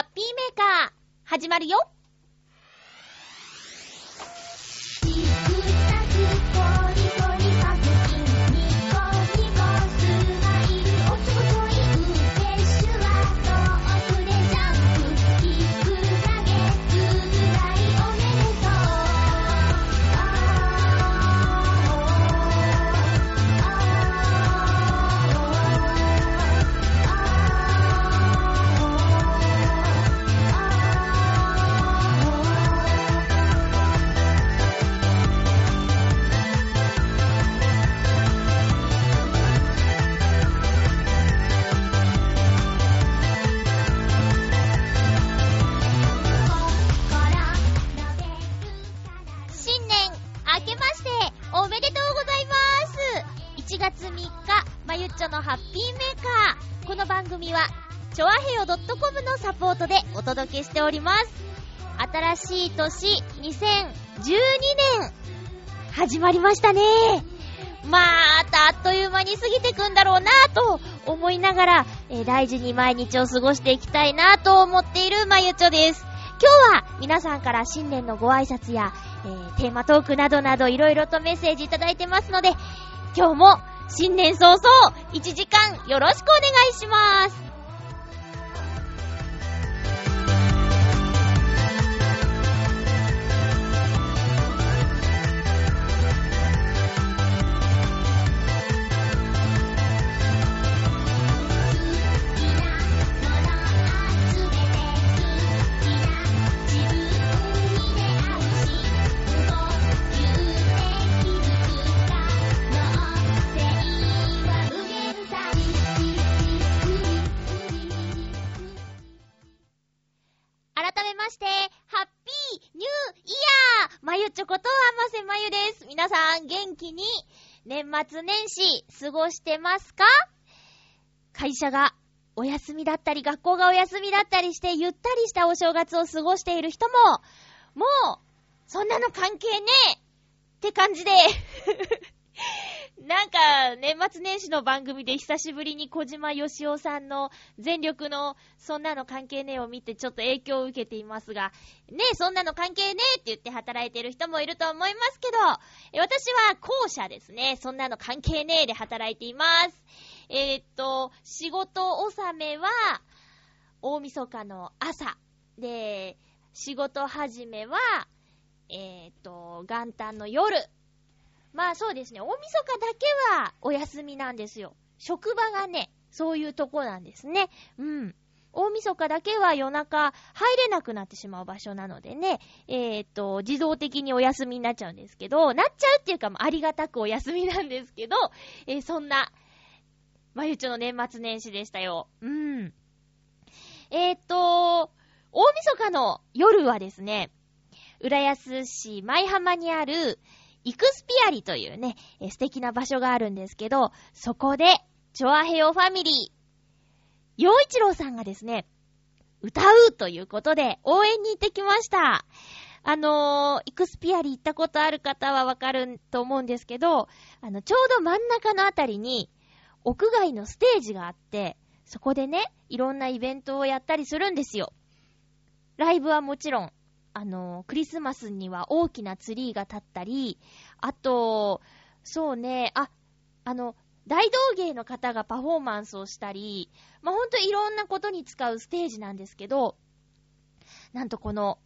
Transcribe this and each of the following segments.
ハッピーメーカー、始まるよ。届けしております。新しい年、2012年、始まりましたね。まあ、あっという間に過ぎてくんだろうなと思いながら、えー大事に毎日を過ごしていきたいなと思っているまゆちょです。今日は皆さんから新年のご挨拶や、えーテーマトークなどなどいろいろとメッセージいただいてますので、今日も新年早々1時間よろしくお願いします。年末年始過ごしてますか？会社がお休みだったり、学校がお休みだったりして、ゆったりしたお正月を過ごしている人も、もう、そんなの関係ねえって感じで、なんか、年末年始の番組で久しぶりに小島よしおさんの全力のそんなの関係ねえを見てちょっと影響を受けていますが、ねえ、そんなの関係ねえって言って働いてる人もいると思いますけど、私は後者ですね。そんなの関係ねえで働いています。えーっと、仕事納めは、大晦日の朝。で、仕事始めは、えーっと、元旦の夜。まあそうですね、大晦日だけはお休みなんですよ。職場がね、そういうとこなんですね。うん。大晦日だけは夜中入れなくなってしまう場所なのでね、えーっと、自動的にお休みになっちゃうんですけど、なっちゃうっていうか、あありがたくお休みなんですけど、えーそんな、まゆちょの年末年始でしたよ。うん。えーっと、大晦日の夜はですね、浦安市舞浜にある、イクスピアリというね、素敵な場所があるんですけど、そこで、チョアヘヨファミリー、洋一郎さんがですね、歌うということで、応援に行ってきました。あのー、イクスピアリ行ったことある方はわかると思うんですけど、あの、ちょうど真ん中のあたりに、屋外のステージがあって、そこでね、いろんなイベントをやったりするんですよ。ライブはもちろん、あの、クリスマスには大きなツリーが立ったり、あと、そうね、あ、あの、大道芸の方がパフォーマンスをしたり、まあ、ほんといろんなことに使うステージなんですけど、なんとこの、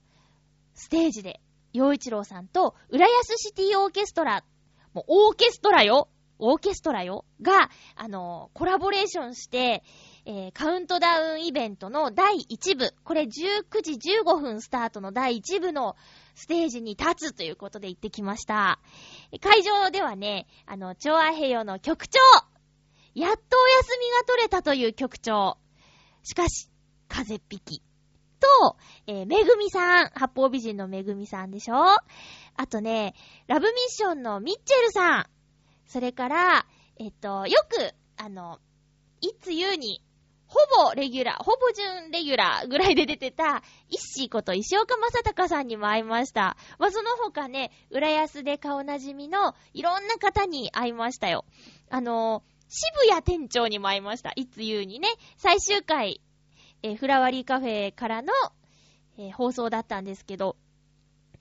ステージで、洋一郎さんと、浦安シティオーケストラ、もうオーケストラよオーケストラよが、あの、コラボレーションして、えーカウントダウンイベントの第1部、これ19時15分スタートの第1部のステージに立つということで行ってきました。会場ではね、あの、チョアヘヨの局長やっとお休みが取れたという局長。しかし、風邪っ引き。と、えーめぐみさん。八方美人のめぐみさんでしょあとね、ラブミッションのミッチェルさん。それから、えっと、よく、あの、いつ言うに、ほぼレギュラー、ほぼ準レギュラーぐらいで出てた、イッシーこと石岡正隆さんにも会いました。まあ、その他ね、浦安で顔なじみのいろんな方に会いましたよ。あの、渋谷店長にも会いました。いつ言うにね、最終回、えー、フラワリーカフェからの、えー、放送だったんですけど、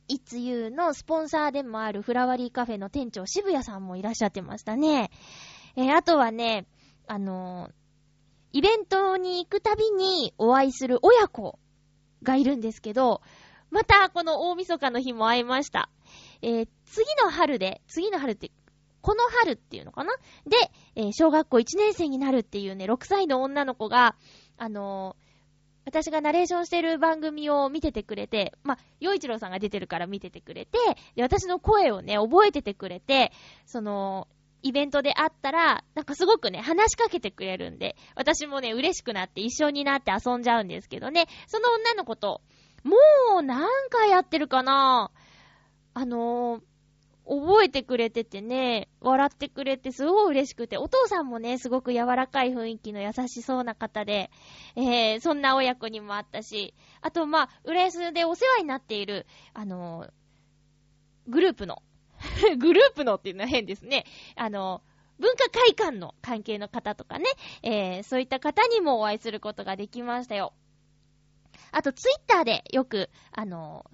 いつゆうのスポンサーでもあるフラワリーカフェの店長渋谷さんもいらっしゃってましたね。えー、あとはね、あのー、イベントに行くたびにお会いする親子がいるんですけど、またこの大晦日の日も会いました。えー、次の春で、次の春って、この春っていうのかな？で、えー、小学校1年生になるっていうね、6歳の女の子が、あのー、私がナレーションしてる番組を見ててくれて、まあ、洋一郎さんが出てるから見ててくれて、で、私の声をね、覚えててくれて、その、イベントで会ったら、なんかすごくね、話しかけてくれるんで、私もね、嬉しくなって一緒になって遊んじゃうんですけどね、その女の子と、もう何回やってるかな？あのー、覚えてくれててね、笑ってくれてすごい嬉しくて、お父さんもね、すごく柔らかい雰囲気の優しそうな方で、えー、そんな親子にもあったし、あと、まあ、浦安でお世話になっている、あのー、グループの、グループのっていうのは変ですね。あの、文化会館の関係の方とかね、えー、そういった方にもお会いすることができましたよ。あと、ツイッターでよく、あの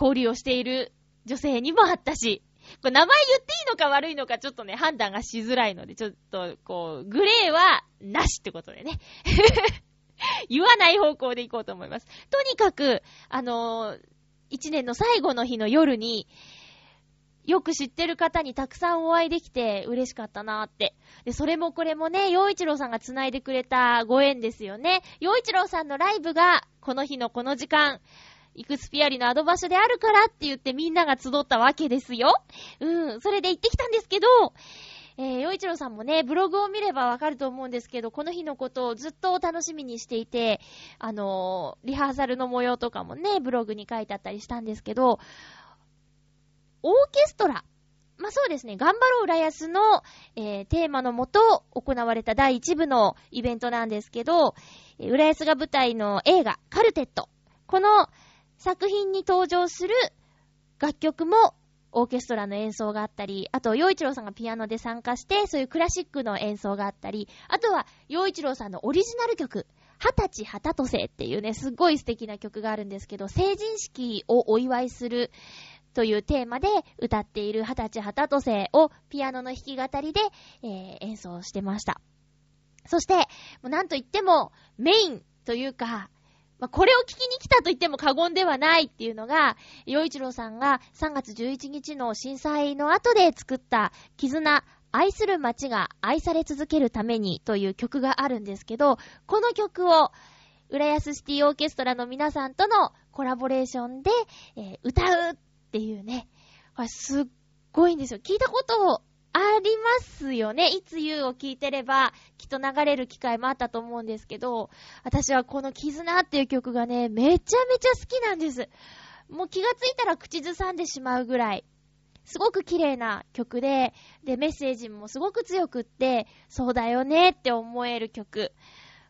交流をしている女性にもあったし、これ名前言っていいのか悪いのかちょっとね、判断がしづらいので、ちょっと、こう、グレーは、なしってことでね。言わない方向でいこうと思います。とにかく、あのー、一年の最後の日の夜に、よく知ってる方にたくさんお会いできて嬉しかったなーって。で、それもこれもね、洋一郎さんが繋いでくれたご縁ですよね。洋一郎さんのライブが、この日のこの時間、イクスピアリのアドバスであるからって言ってみんなが集ったわけですよ。うん、それで行ってきたんですけど、えー、洋一郎さんもね、ブログを見ればわかると思うんですけど、この日のことをずっと楽しみにしていて、あのー、リハーサルの模様とかもね、ブログに書いてあったりしたんですけど、オーケストラ。まあ、そうですね、頑張ろう浦安の、えー、テーマのもと行われた第1部のイベントなんですけど、浦安が舞台の映画、カルテット。この作品に登場する楽曲もオーケストラの演奏があったり、あと、洋一郎さんがピアノで参加して、そういうクラシックの演奏があったり、あとは、洋一郎さんのオリジナル曲、二十歳旗とせっていうね、すっごい素敵な曲があるんですけど、成人式をお祝いするというテーマで歌っている二十歳旗とせをピアノの弾き語りで、えー、演奏してました。そして、もうなんといってもメインというか、まあ、これを聞きに来たと言っても過言ではないっていうのが、洋一郎さんが3月11日の震災の後で作った絆、愛する街が愛され続けるためにという曲があるんですけど、この曲を、浦安シティオーケストラの皆さんとのコラボレーションで、えー、歌うっっていうね、これすっごいんですよ。聞いたことありますよね。いつ言うを聞いてれば、きっと流れる機会もあったと思うんですけど、私はこの絆っていう曲がね、めちゃめちゃ好きなんです。もう気がついたら口ずさんでしまうぐらい。すごく綺麗な曲で、で、メッセージもすごく強くって、そうだよねって思える曲。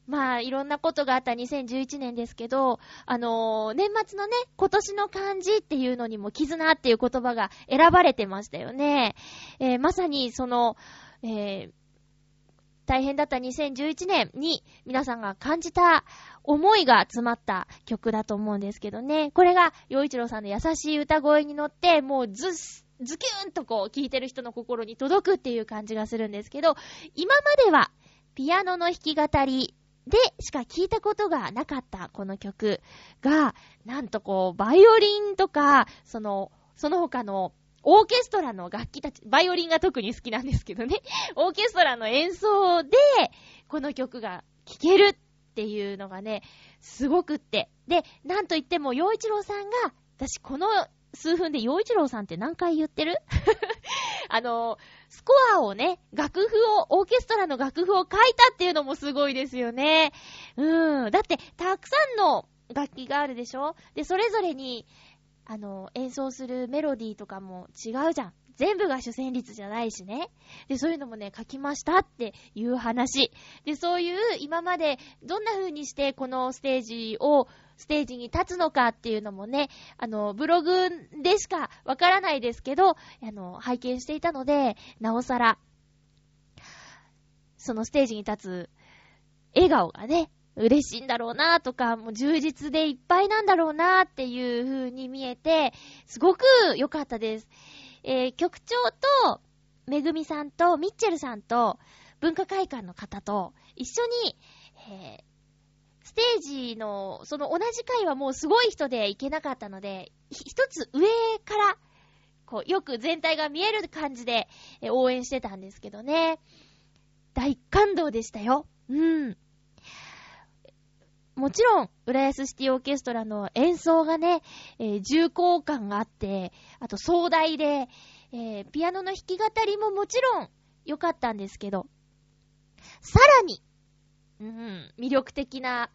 まあ、いろんなことがあった2011年ですけど、あのー、年末のね、今年の漢字っていうのにも絆っていう言葉が選ばれてましたよね。えー、まさにその、えー、大変だった2011年に皆さんが感じた思いが詰まった曲だと思うんですけどね。これが、洋一郎さんの優しい歌声に乗って、もうずっ、ズキューンとこう、聴いてる人の心に届くっていう感じがするんですけど、今までは、ピアノの弾き語りでしか聞いたことがなかったこの曲が、なんとこう、バイオリンとか、その、その他のオーケストラの楽器たち、バイオリンが特に好きなんですけどね、オーケストラの演奏で、この曲が聴けるっていうのがね、すごくって。で、なんといっても、洋一郎さんが、私この数分で洋一郎さんって何回言ってる？あの、スコアをね、楽譜を、オーケストラの楽譜を書いたっていうのもすごいですよね。うん。だって、たくさんの楽器があるでしょ？で、それぞれに、あの、演奏するメロディーとかも違うじゃん。全部が主旋律じゃないしね。で、そういうのもね、書きましたっていう話。で、そういう今までどんな風にしてこのステージをステージに立つのかっていうのもね、あの、ブログでしかわからないですけど、あの、拝見していたので、なおさら、そのステージに立つ笑顔がね、嬉しいんだろうなとか、もう充実でいっぱいなんだろうなっていう風に見えて、すごく良かったです。えー、局長と、めぐみさんと、ミッチェルさんと、文化会館の方と、一緒に、えー、ステージの、その同じ回はもうすごい人で行けなかったので、一つ上から、こう、よく全体が見える感じで、え応援してたんですけどね。大感動でしたよ。うん。もちろん、浦安シティオーケストラの演奏がね、えー、重厚感があって、あと壮大で、えー、ピアノの弾き語りももちろん良かったんですけど、さらに、うん、魅力的な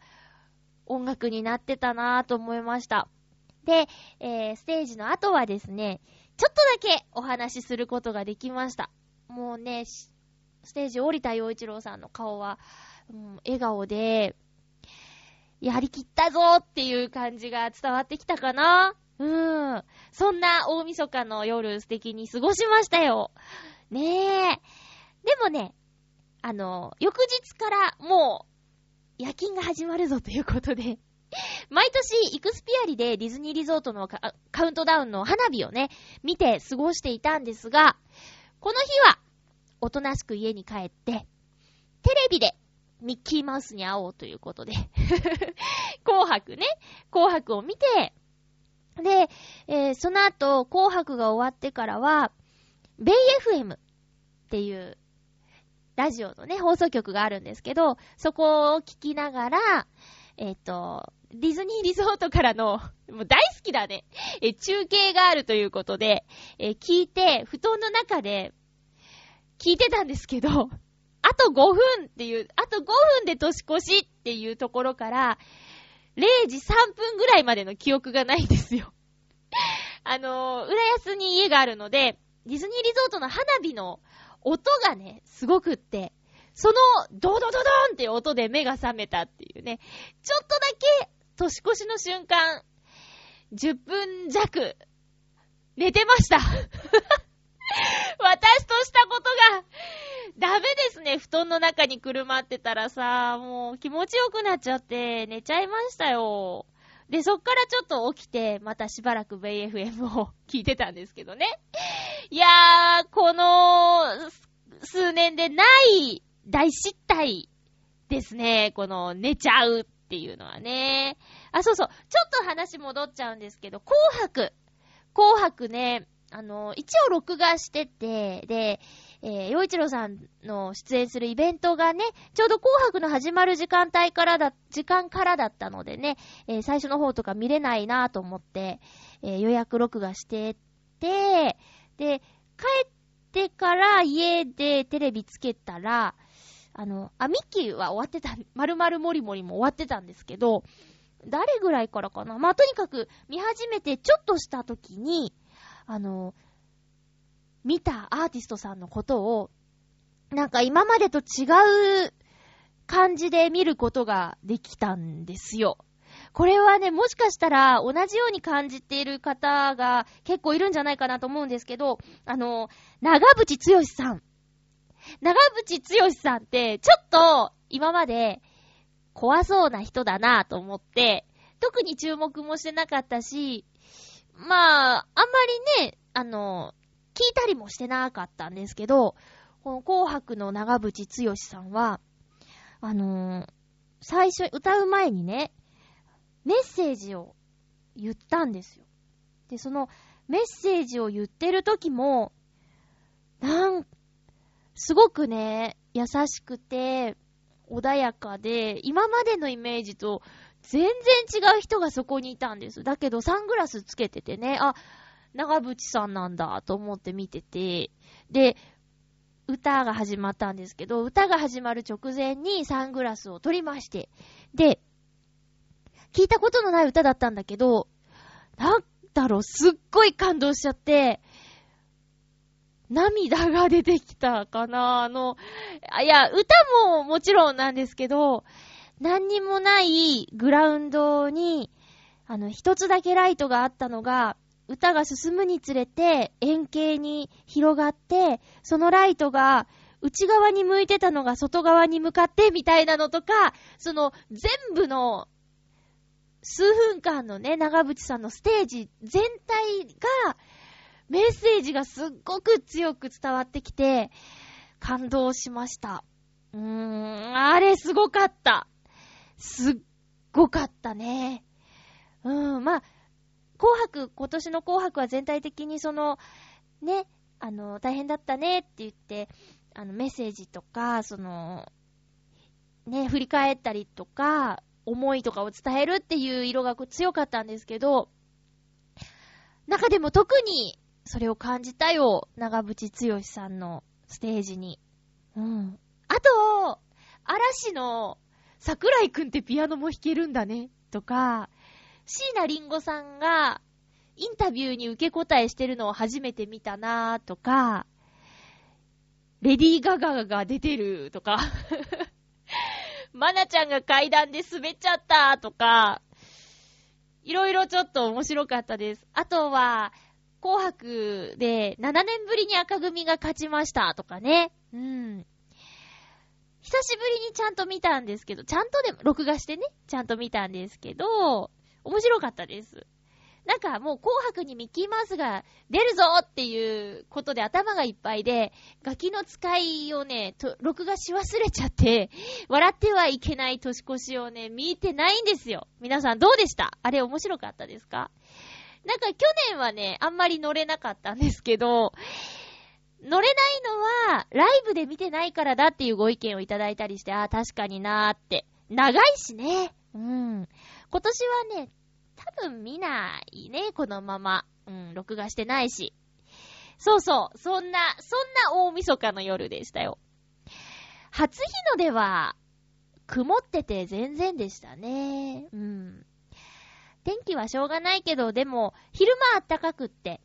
音楽になってたなぁと思いました。で、えー、ステージの後はですね、ちょっとだけお話しすることができました。もうね、ステージ降りた陽一郎さんの顔は、うん、笑顔で、やりきったぞっていう感じが伝わってきたかなうん。そんな大晦日の夜素敵に過ごしましたよ。ねえ。でもね、あの、翌日からもう夜勤が始まるぞということで 毎年、イクスピアリでディズニーリゾートのカウントダウンの花火をね、見て過ごしていたんですが、この日は、おとなしく家に帰って、テレビでミッキーマウスに会おうということで 紅白ね、紅白を見て、で、えー、その後、紅白が終わってからは、ベイ FM っていうラジオのね、放送局があるんですけど、そこを聞きながら、えっ、ー、と、ディズニーリゾートからの、もう大好きだね、え中継があるということで、え、聞いて、布団の中で、聞いてたんですけど、あと5分っていう、あと5分で年越しっていうところから、0時3分ぐらいまでの記憶がないんですよ。あのー、浦安に家があるので、ディズニーリゾートの花火の音がね、すごくって、その、ドドドドンっていう音で目が覚めたっていうね、ちょっとだけ、年越しの瞬間、10分弱、寝てました。私としたことが、ダメですね。布団の中にくるまってたらさ、もう気持ちよくなっちゃって寝ちゃいましたよ。で、そっからちょっと起きて、またしばらくベイ FM を 聞いてたんですけどね。いやー、この、数年でない大失態ですね。この寝ちゃうっていうのはね。あ、そうそう。ちょっと話戻っちゃうんですけど、紅白。紅白ね、あの、一応録画してて、で、えー、洋一郎さんの出演するイベントがね、ちょうど紅白の始まる時間帯からだ、時間からだったのでね、えー、最初の方とか見れないなと思って、えー、予約録画してて、で、帰ってから家でテレビつけたら、あの、あ、ミッキーは終わってた、まるまるもりもりも終わってたんですけど、誰ぐらいからかな？まあ、とにかく見始めてちょっとした時に、あの、見たアーティストさんのことを、なんか今までと違う感じで見ることができたんですよ。これはね、もしかしたら同じように感じている方が結構いるんじゃないかなと思うんですけど、あの、長渕剛さん。長渕剛さんって、ちょっと今まで怖そうな人だなぁと思って、特に注目もしてなかったし、まあ、あんまりね、あの、聞いたりもしてなかったんですけど、この紅白の長渕剛さんは、あのー、最初、歌う前にね、メッセージを言ったんですよ。で、そのメッセージを言ってる時も、なん、すごくね、優しくて、穏やかで、今までのイメージと全然違う人がそこにいたんです。だけどサングラスつけててね、あ、長渕さんなんだと思って見てて、で、歌が始まったんですけど、歌が始まる直前にサングラスを取りまして、で、聞いたことのない歌だったんだけど、なんだろう、すっごい感動しちゃって、涙が出てきたかなあの、いや、歌ももちろんなんですけど、何にもないグラウンドに、あの、一つだけライトがあったのが、歌が進むにつれて円形に広がって、そのライトが内側に向いてたのが外側に向かってみたいなのとか、その全部の数分間のね、長渕さんのステージ全体が、メッセージがすっごく強く伝わってきて、感動しました。うーん、あれすごかった。すっごかったね。うん、まあ、紅白、今年の紅白は全体的にその、ね、あの、大変だったねって言って、あの、メッセージとか、その、ね、振り返ったりとか、思いとかを伝えるっていう色が強かったんですけど、中でも特にそれを感じたよ、長渕剛さんのステージに。うん。あと、嵐の桜井くんってピアノも弾けるんだね、とか、椎名林檎さんがインタビューに受け答えしてるのを初めて見たなーとか、レディー・ガガが出てるとか マナちゃんが階段で滑っちゃったとか、いろいろちょっと面白かったです。あとは、紅白で7年ぶりに赤組が勝ちましたとかね。うん。久しぶりにちゃんと見たんですけど、ちゃんとでも、録画してね、ちゃんと見たんですけど、面白かったです。なんかもう紅白にミッキーマウスが出るぞっていうことで頭がいっぱいで、ガキの使いをね、と、録画し忘れちゃって、笑ってはいけない年越しをね、見てないんですよ。皆さんどうでした？あれ面白かったですか？なんか去年はね、あんまり乗れなかったんですけど、乗れないのは、ライブで見てないからだっていうご意見をいただいたりして、ああ、確かになーって。長いしね。うん。今年はね、多分見ないね、このまま。うん、録画してないし。そうそう、そんな、そんな大晦日の夜でしたよ。初日の出は、曇ってて全然でしたね。うん。天気はしょうがないけど、でも、昼間あったかくって、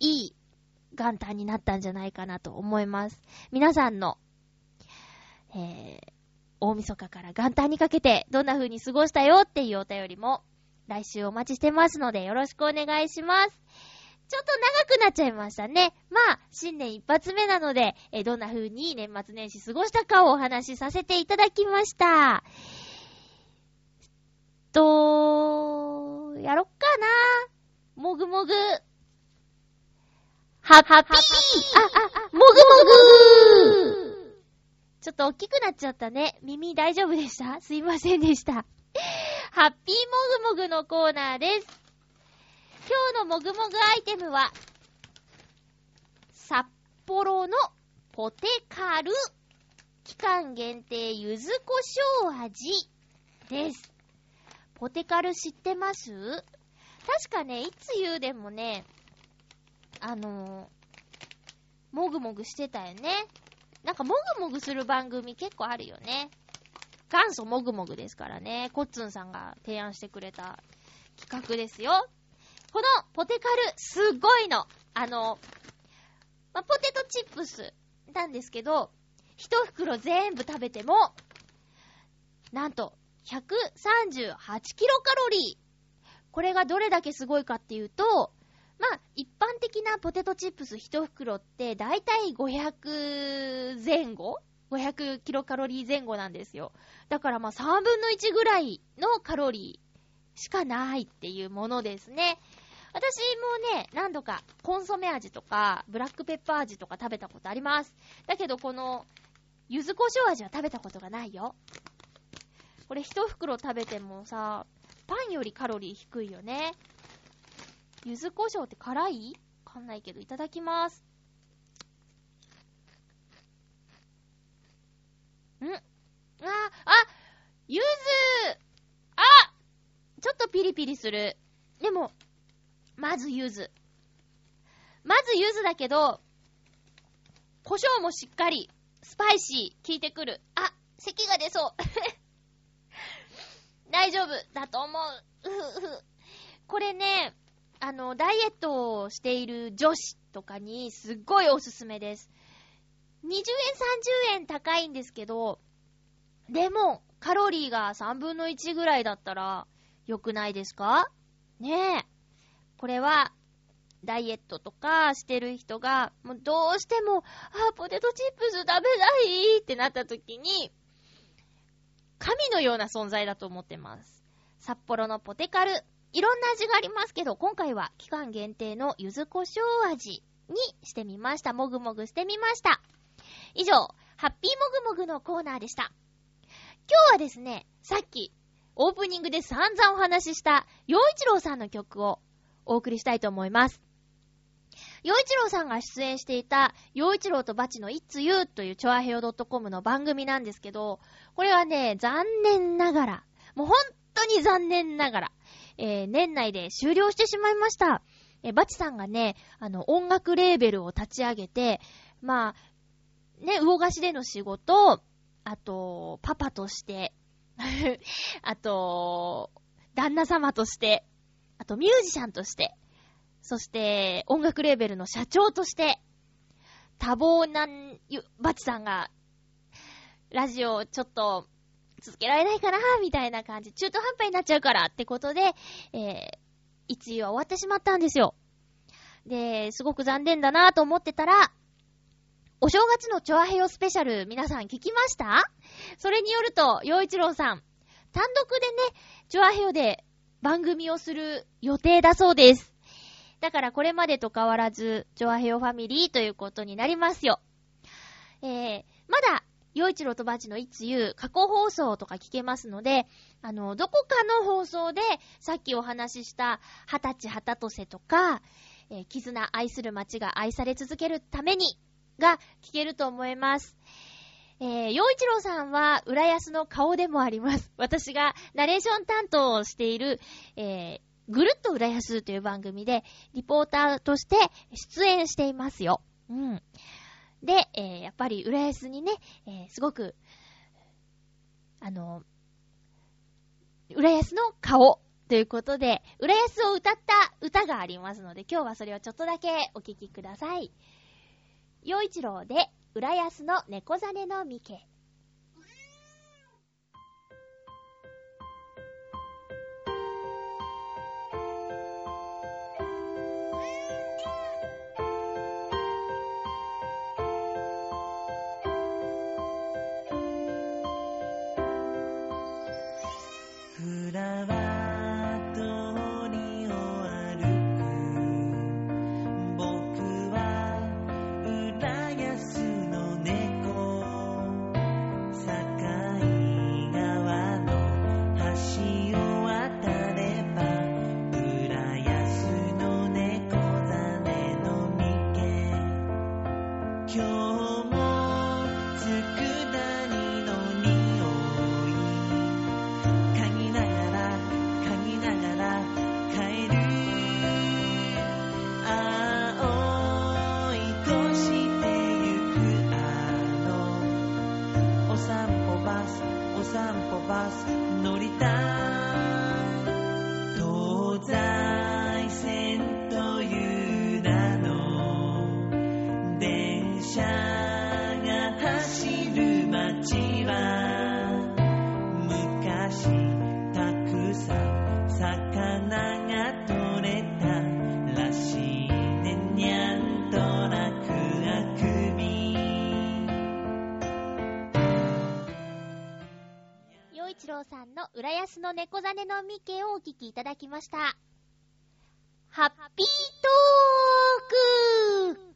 いい元旦になったんじゃないかなと思います。皆さんの、えー、大晦日から元旦にかけてどんな風に過ごしたよっていうお便りも来週お待ちしてますのでよろしくお願いします。ちょっと長くなっちゃいましたね。まあ、新年一発目なので、えどんな風に年末年始過ごしたかをお話しさせていただきました。と、やろっかな。もぐもぐ。ハッピーあ、あ、もぐもぐちょっと大きくなっちゃったね。耳大丈夫でした？すいませんでした。ハッピーもぐもぐのコーナーです。今日のもぐもぐアイテムは、札幌のポテカル期間限定柚子胡椒味です。ポテカル知ってます？確かね、いつ言うでもね、あのー、もぐもぐしてたよね。なんかもぐもぐする番組結構あるよね。元祖もぐもぐですからね。コッツンさんが提案してくれた企画ですよ。このポテカル、すごいの。あの、まポテトチップスなんですけど、一袋全部食べても、なんと、138キロカロリー。これがどれだけすごいかっていうと、まあ、一般的なポテトチップス一袋って、だいたい500前後 ?500 キロカロリー前後なんですよ。だからまあ、3分の1ぐらいのカロリーしかないっていうものですね。私もね、何度かコンソメ味とか、ブラックペッパー味とか食べたことあります。だけどこの、柚子胡椒味は食べたことがないよ。これ一袋食べてもさ、パンよりカロリー低いよね。柚子胡椒って辛い？わかんないけど、いただきます。んあ、あ、柚子あちょっとピリピリする。でも、まず柚子。まず柚子だけど、胡椒もしっかり、スパイシー、効いてくる。あ、咳が出そう。大丈夫だと思う。これね、あの、ダイエットをしている女子とかにすっごいおすすめです。20円、30円高いんですけど、でも、カロリーが3分の1ぐらいだったら、良くないですか？ねえ。これは、ダイエットとかしてる人が、もうどうしても、あ、ポテトチップス食べないってなった時に、神のような存在だと思ってます。札幌のポテカル、いろんな味がありますけど、今回は期間限定の柚子胡椒味にしてみました。もぐもぐしてみました。以上、ハッピーもぐもぐのコーナーでした。今日はですね、さっき、オープニングで散々お話しした、洋一郎さんの曲をお送りしたいと思います。洋一郎さんが出演していた、洋一郎とバチの It's You というチョアヘオ .com の番組なんですけど、これはね、残念ながら、もう本当に残念ながら、えー、年内で終了してしまいました。えー、バチさんがね、あの、音楽レーベルを立ち上げて、まあ、ね、魚菓子での仕事、あと、パパとして、あと、旦那様として、あとミュージシャンとして、そして音楽レーベルの社長として、多忙な、バチさんが、ラジオちょっと続けられないかなみたいな感じ、中途半端になっちゃうからってことで、えー、一位は終わってしまったんですよ。で、すごく残念だなと思ってたら、お正月のチョアヘヨスペシャル皆さん聞きました？それによると、洋一郎さん、単独でね、チョアヘヨで番組をする予定だそうです。だからこれまでと変わらず、チョアヘヨファミリーということになりますよ。えー、まだ、洋一郎とバチのいつゆ過去放送とか聞けますので、あの、どこかの放送で、さっきお話しした、二十歳旗とせとか、えー、絆愛する街が愛され続けるために、が聞けると思います。えー、洋一郎さんは、浦安の顔でもあります。私がナレーション担当をしている、えー、ぐるっと浦安という番組で、リポーターとして出演していますよ。うん。で、えー、やっぱり浦安にね、えー、すごく、あの、浦安の顔ということで、浦安を歌った歌がありますので、今日はそれをちょっとだけお聴きください。洋一郎で、浦安の猫ザネの三毛。の猫ザネのミケをお聞きいただきました。ハッピートーク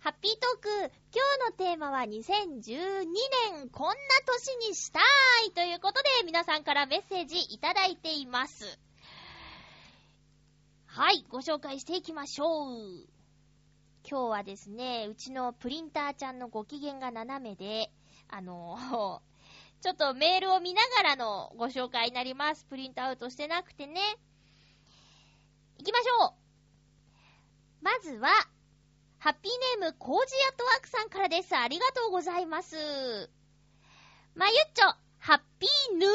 ハッピートーク、今日のテーマは2012年こんな年にしたいということで皆さんからメッセージいただいています。はい、ご紹介していきましょう。今日はですね、うちのプリンターちゃんのご機嫌が斜めで、あのちょっとメールを見ながらのご紹介になります。プリントアウトしてなくてね。行きましょうまずは、ハッピーネーム、コージアトワークさんからです。ありがとうございます。まゆっちょ、ハッピーヌーイヤ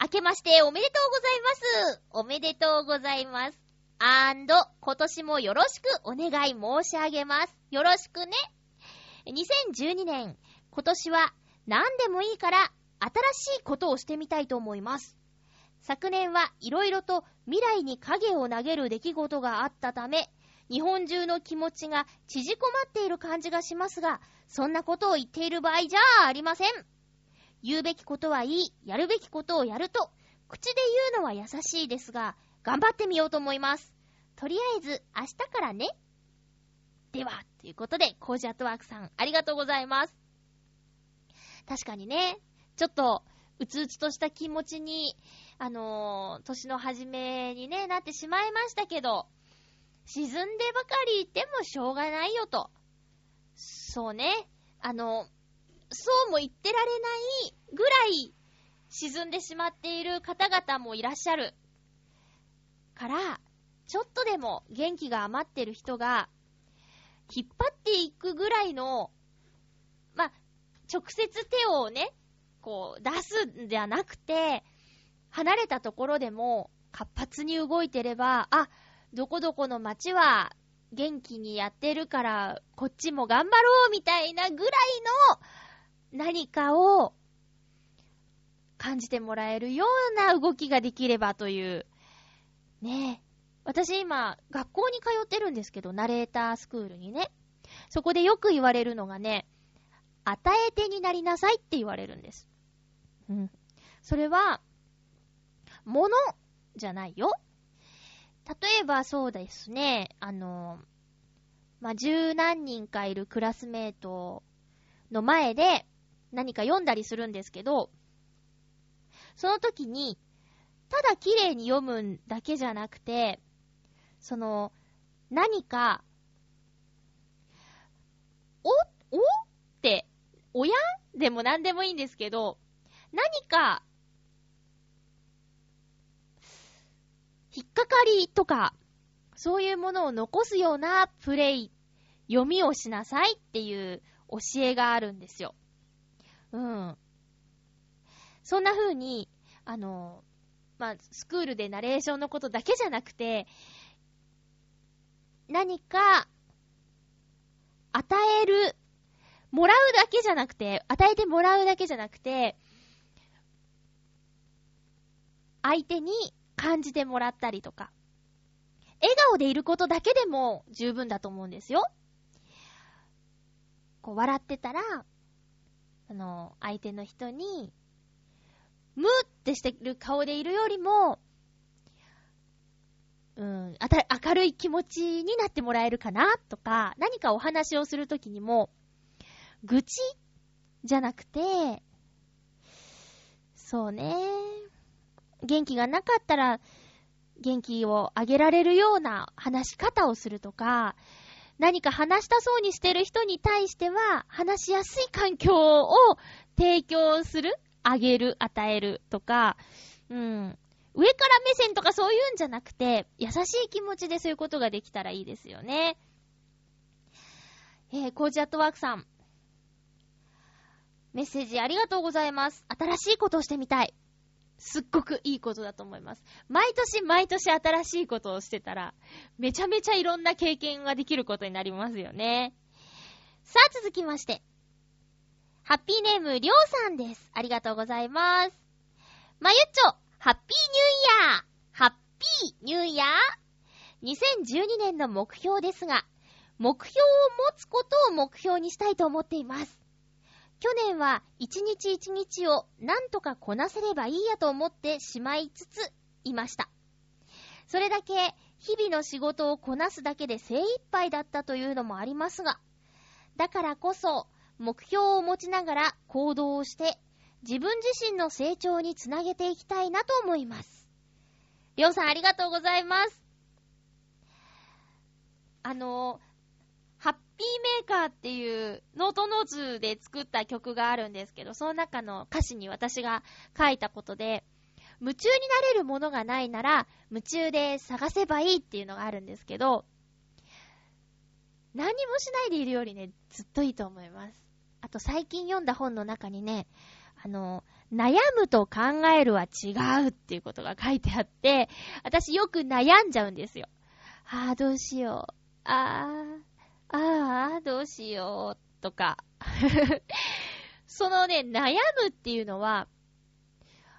ー。明けましておめでとうございます。おめでとうございます。アンド、今年もよろしくお願い申し上げます。よろしくね。2012年、今年は何でもいいから新しいことをしてみたいと思います。昨年はいろいろと未来に影を投げる出来事があったため、日本中の気持ちが縮こまっている感じがしますが、そんなことを言っている場合じゃありません。言うべきことはいい、やるべきことをやると、口で言うのは優しいですが、頑張ってみようと思います。とりあえず、明日からね。では、ということで、コージアットワークさん、ありがとうございます。確かにね、ちょっと、うつうつとした気持ちに、あのー、年の初めにね、なってしまいましたけど、沈んでばかりいてもしょうがないよと。そうね。あの、そうも言ってられないぐらい沈んでしまっている方々もいらっしゃる。から、ちょっとでも元気が余ってる人が、引っ張っていくぐらいの、ま直接手をね、こう、出すんじゃなくて、離れたところでも活発に動いてれば、あ、どこどこの街は元気にやってるから、こっちも頑張ろうみたいなぐらいの何かを感じてもらえるような動きができればという。ね。私今、学校に通ってるんですけど、ナレータースクールにね。そこでよく言われるのがね、与え手になりなさいって言われるんです。うん。それは、ものじゃないよ。例えばそうですね、あの、まあ、十何人かいるクラスメートの前で何か読んだりするんですけど、その時に、ただ綺麗に読むだけじゃなくて、その、何か、お、おって、親？でも何でもいいんですけど、何か引っかかりとか、そういうものを残すようなプレイ、読みをしなさいっていう教えがあるんですよ。うん。そんな風に、あの、まあ、スクールでナレーションのことだけじゃなくて、何か、与える、もらうだけじゃなくて、与えてもらうだけじゃなくて、相手に感じてもらったりとか、笑顔でいることだけでも十分だと思うんですよ。こう、笑ってたら、あの、相手の人に、ムってしてる顔でいるよりも、うん、あた、明るい気持ちになってもらえるかなとか、何かお話をするときにも、愚痴？じゃなくて、そうね。元気がなかったら、元気をあげられるような話し方をするとか、何か話したそうにしてる人に対しては、話しやすい環境を提供する、あげる、与えるとか、うん。上から目線とかそういうんじゃなくて、優しい気持ちでそういうことができたらいいですよね。えー、コージアットワークさん。メッセージありがとうございます。新しいことをしてみたい。すっごくいいことだと思います。毎年毎年新しいことをしてたら、めちゃめちゃいろんな経験ができることになりますよね。さあ続きまして。ハッピーネーム、りょうさんです。ありがとうございます。まゆっちょ、ハッピーニューイヤーハッピーニューイヤー !2012 年の目標ですが、目標を持つことを目標にしたいと思っています。去年は一日一日をなんとかこなせればいいやと思ってしまいつついました。それだけ日々の仕事をこなすだけで精一杯だったというのもありますが、だからこそ目標を持ちながら行動をして自分自身の成長につなげていきたいなと思います。りょうさんありがとうございます。あのーハッピーメーカーっていうノートノーツで作った曲があるんですけど、その中の歌詞に私が書いたことで、夢中になれるものがないなら、夢中で探せばいいっていうのがあるんですけど、何もしないでいるよりね、ずっといいと思います。あと最近読んだ本の中にね、あの、悩むと考えるは違うっていうことが書いてあって、私よく悩んじゃうんですよ。ああ、どうしよう。ああ、ああ、どうしよう、とか。そのね、悩むっていうのは、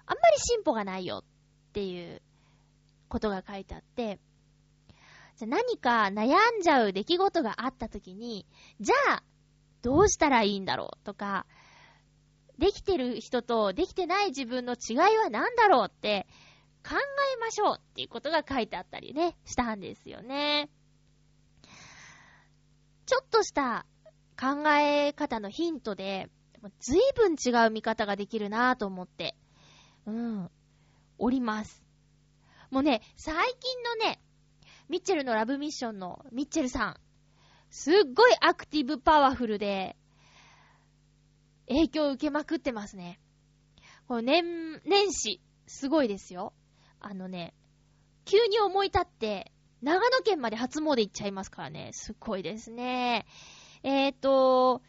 あんまり進歩がないよ。っていうことが書いてあって、じゃ何か悩んじゃう出来事があった時に、じゃあ、どうしたらいいんだろうとか、できてる人とできてない自分の違いは何だろうって考えましょうっていうことが書いてあったりね、したんですよね。ちょっとした考え方のヒントで、ずいぶん違う見方ができるなぁと思って、うん、おります。もうね、最近のね、ミッチェルのラブミッションのミッチェルさん、すっごいアクティブパワフルで、影響を受けまくってますね。この年、年始、すごいですよ。あのね、急に思い立って、長野県まで初詣行っちゃいますからね。すっごいですね。えーと、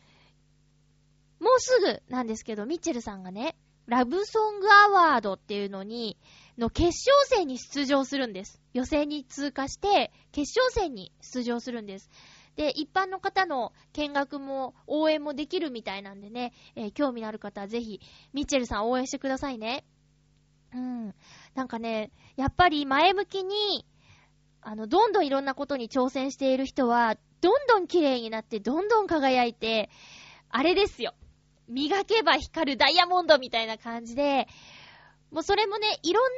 もうすぐなんですけど、ミッチェルさんがね、ラブソングアワードっていうのに、の決勝戦に出場するんです。予選に通過して、決勝戦に出場するんです。で、一般の方の見学も応援もできるみたいなんでね、えー、興味のある方はぜひ、ミッチェルさん応援してくださいね。うん。なんかね、やっぱり前向きに、あの、どんどんいろんなことに挑戦している人は、どんどん綺麗になって、どんどん輝いて、あれですよ。磨けば光るダイヤモンドみたいな感じで、もうそれもね、いろん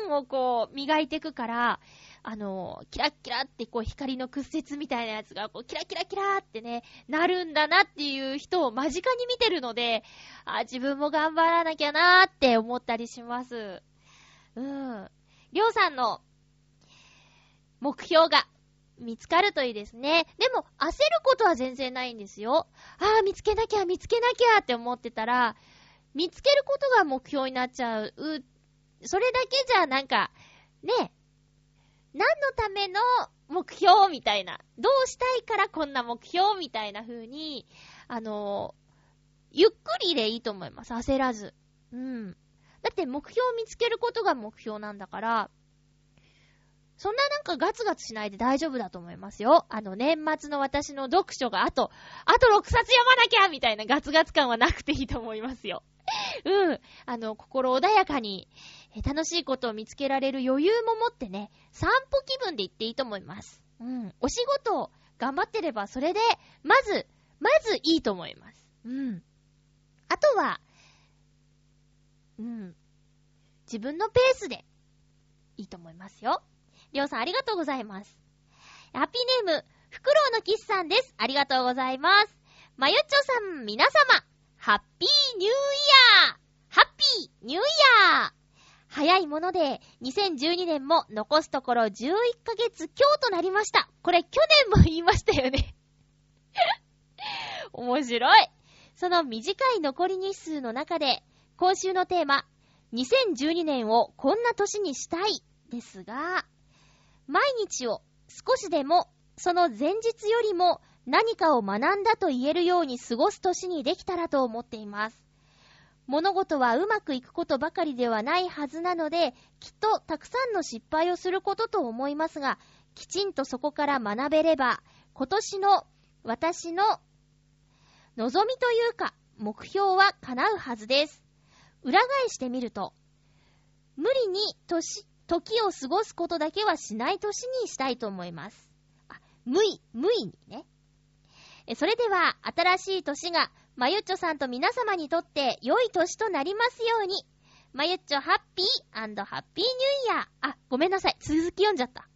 な面をこう、磨いていくから、あの、キラッキラってこう光の屈折みたいなやつがこうキラキラキラってね、なるんだなっていう人を間近に見てるので、あ、自分も頑張らなきゃなーって思ったりします。うん。りょうさんの目標が見つかるといいですね。でも、焦ることは全然ないんですよ。ああ、見つけなきゃ、見つけなきゃって思ってたら、見つけることが目標になっちゃう。それだけじゃなんか、ね、何のための目標みたいな。どうしたいからこんな目標みたいな風に、あのゆっくりでいいと思います。焦らず。うん。だって目標を見つけることが目標なんだから、そんななんかガツガツしないで大丈夫だと思いますよ。あの、年末の私の読書があと、あと6冊読まなきゃみたいなガツガツ感はなくていいと思いますよ。うん。あの、心穏やかに、楽しいことを見つけられる余裕も持ってね、散歩気分で行っていいと思います。うん。お仕事を頑張ってれば、それで、まず、まずいいと思います。うん。あとは、うん。自分のペースで、いいと思いますよ。りょうさんありがとうございます。ハッピーネーム、フクロウのキスさんです。ありがとうございます。まゆっちょさん、皆様、ハッピーニューイヤーハッピーニューイヤー早いもので、2012年も残すところ11ヶ月今日となりました。これ去年も言いましたよね 面白い。その短い残り日数の中で、今週のテーマ、2012年をこんな年にしたいですが、毎日を少しでもその前日よりも何かを学んだと言えるように過ごす年にできたらと思っています。物事はうまくいくことばかりではないはずなので、きっとたくさんの失敗をすることと思いますが、きちんとそこから学べれば、今年の私の望みというか、目標は叶うはずです。裏返してみると、無理に年、時を過ごすことだけはしない年にしたいと思います。あ、無意、無意にね。それでは、新しい年が、まゆっちょさんと皆様にとって良い年となりますように。まゆっちょハッピーハッピーニューイヤー。あ、ごめんなさい。続き読んじゃった。